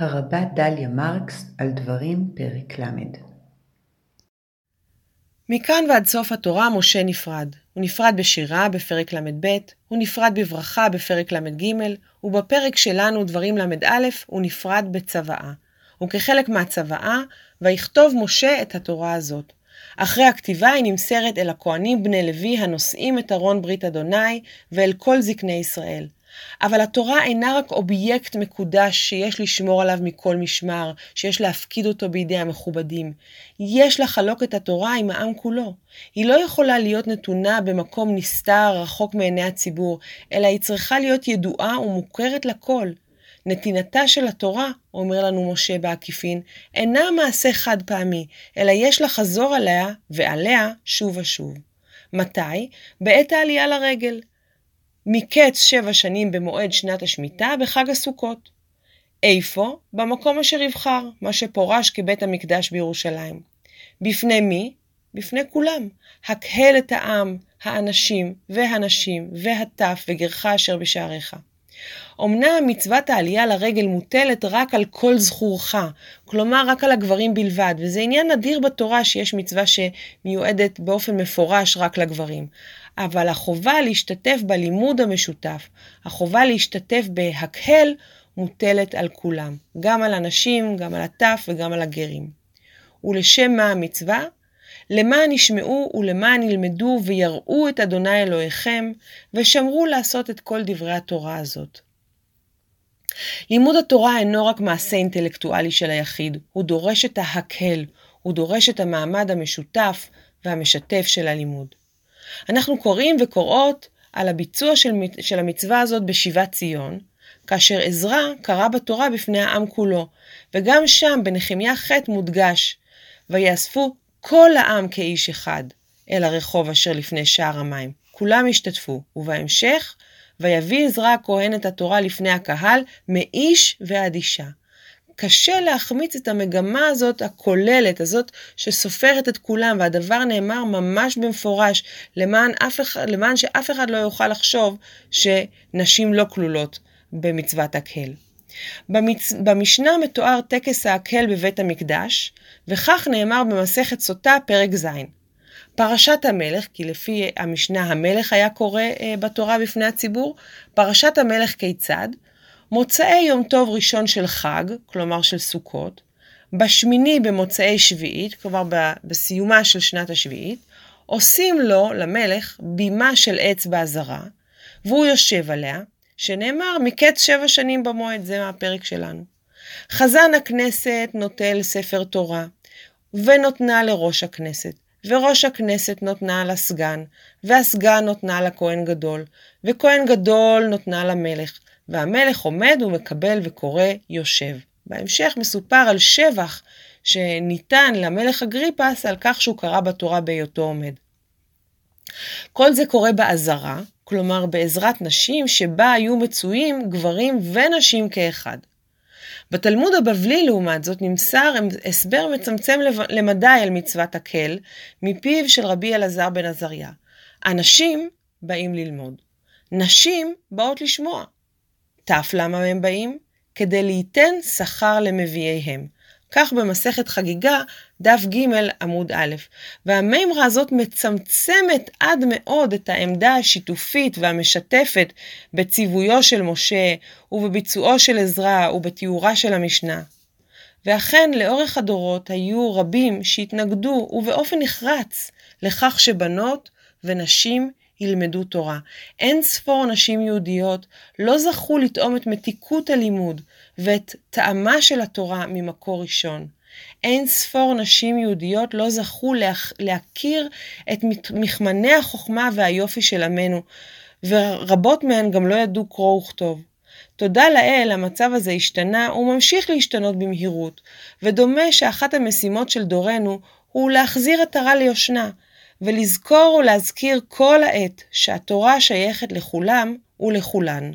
הרבה דליה מרקס על דברים פרק ל. מכאן ועד סוף התורה משה נפרד. הוא נפרד בשירה בפרק ל"ב, הוא נפרד בברכה בפרק ל"ג, ובפרק שלנו דברים ל"א הוא נפרד בצוואה. וכחלק מהצוואה, ויכתוב משה את התורה הזאת. אחרי הכתיבה היא נמסרת אל הכהנים בני לוי הנושאים את ארון ברית אדוני ואל כל זקני ישראל. אבל התורה אינה רק אובייקט מקודש שיש לשמור עליו מכל משמר, שיש להפקיד אותו בידי המכובדים. יש לחלוק את התורה עם העם כולו. היא לא יכולה להיות נתונה במקום נסתר, רחוק מעיני הציבור, אלא היא צריכה להיות ידועה ומוכרת לכל. נתינתה של התורה, אומר לנו משה בעקיפין, אינה מעשה חד פעמי, אלא יש לחזור עליה ועליה שוב ושוב. מתי? בעת העלייה לרגל. מקץ שבע שנים במועד שנת השמיטה בחג הסוכות. איפה? במקום אשר יבחר, מה שפורש כבית המקדש בירושלים. בפני מי? בפני כולם. הקהל את העם, האנשים והנשים והטף וגרך אשר בשעריך. אמנם מצוות העלייה לרגל מוטלת רק על כל זכורך, כלומר רק על הגברים בלבד, וזה עניין נדיר בתורה שיש מצווה שמיועדת באופן מפורש רק לגברים. אבל החובה להשתתף בלימוד המשותף, החובה להשתתף בהקהל, מוטלת על כולם, גם על הנשים, גם על הטף וגם על הגרים. ולשם מה המצווה? למען ישמעו ולמען ילמדו ויראו את אדוני אלוהיכם, ושמרו לעשות את כל דברי התורה הזאת. לימוד התורה אינו רק מעשה אינטלקטואלי של היחיד, הוא דורש את ההקהל, הוא דורש את המעמד המשותף והמשתף של הלימוד. אנחנו קוראים וקוראות על הביצוע של, של המצווה הזאת בשיבת ציון, כאשר עזרא קרא בתורה בפני העם כולו, וגם שם בנחמיה ח' מודגש, ויאספו כל העם כאיש אחד אל הרחוב אשר לפני שער המים. כולם השתתפו, ובהמשך, ויביא עזרא הכהן את התורה לפני הקהל, מאיש ועד אישה. קשה להחמיץ את המגמה הזאת הכוללת, הזאת שסופרת את כולם, והדבר נאמר ממש במפורש, למען, אף אחד, למען שאף אחד לא יוכל לחשוב שנשים לא כלולות במצוות הקהל. במצ... במשנה מתואר טקס ההקהל בבית המקדש, וכך נאמר במסכת סוטה, פרק ז'. פרשת המלך, כי לפי המשנה המלך היה קורא אה, בתורה בפני הציבור, פרשת המלך כיצד? מוצאי יום טוב ראשון של חג, כלומר של סוכות, בשמיני במוצאי שביעית, כלומר בסיומה של שנת השביעית, עושים לו, למלך, בימה של עץ באזהרה, והוא יושב עליה, שנאמר מקץ שבע שנים במועד, זה מהפרק שלנו. חזן הכנסת נוטל ספר תורה, ונותנה לראש הכנסת, וראש הכנסת נותנה לסגן, והסגן נותנה לכהן גדול, וכהן גדול נותנה למלך, והמלך עומד ומקבל וקורא יושב. בהמשך מסופר על שבח שניתן למלך אגריפס על כך שהוא קרא בתורה בהיותו עומד. כל זה קורה באזהרה, כלומר בעזרת נשים שבה היו מצויים גברים ונשים כאחד. בתלמוד הבבלי, לעומת זאת, נמסר הסבר מצמצם למדי על מצוות הקל, מפיו של רבי אלעזר בן עזריה. אנשים באים ללמוד. נשים באות לשמוע. תף למה הם באים? כדי ליתן שכר למביאיהם. כך במסכת חגיגה, דף ג' עמוד א', והמימרה הזאת מצמצמת עד מאוד את העמדה השיתופית והמשתפת בציוויו של משה ובביצועו של עזרא ובתיאורה של המשנה. ואכן, לאורך הדורות היו רבים שהתנגדו, ובאופן נחרץ, לכך שבנות ונשים ילמדו תורה. אין ספור נשים יהודיות לא זכו לטעום את מתיקות הלימוד ואת טעמה של התורה ממקור ראשון. אין ספור נשים יהודיות לא זכו להכיר את מכמני החוכמה והיופי של עמנו, ורבות מהן גם לא ידעו קרוא וכתוב. תודה לאל, המצב הזה השתנה וממשיך להשתנות במהירות, ודומה שאחת המשימות של דורנו הוא להחזיר עטרה ליושנה, ולזכור ולהזכיר כל העת שהתורה שייכת לכולם ולכולן.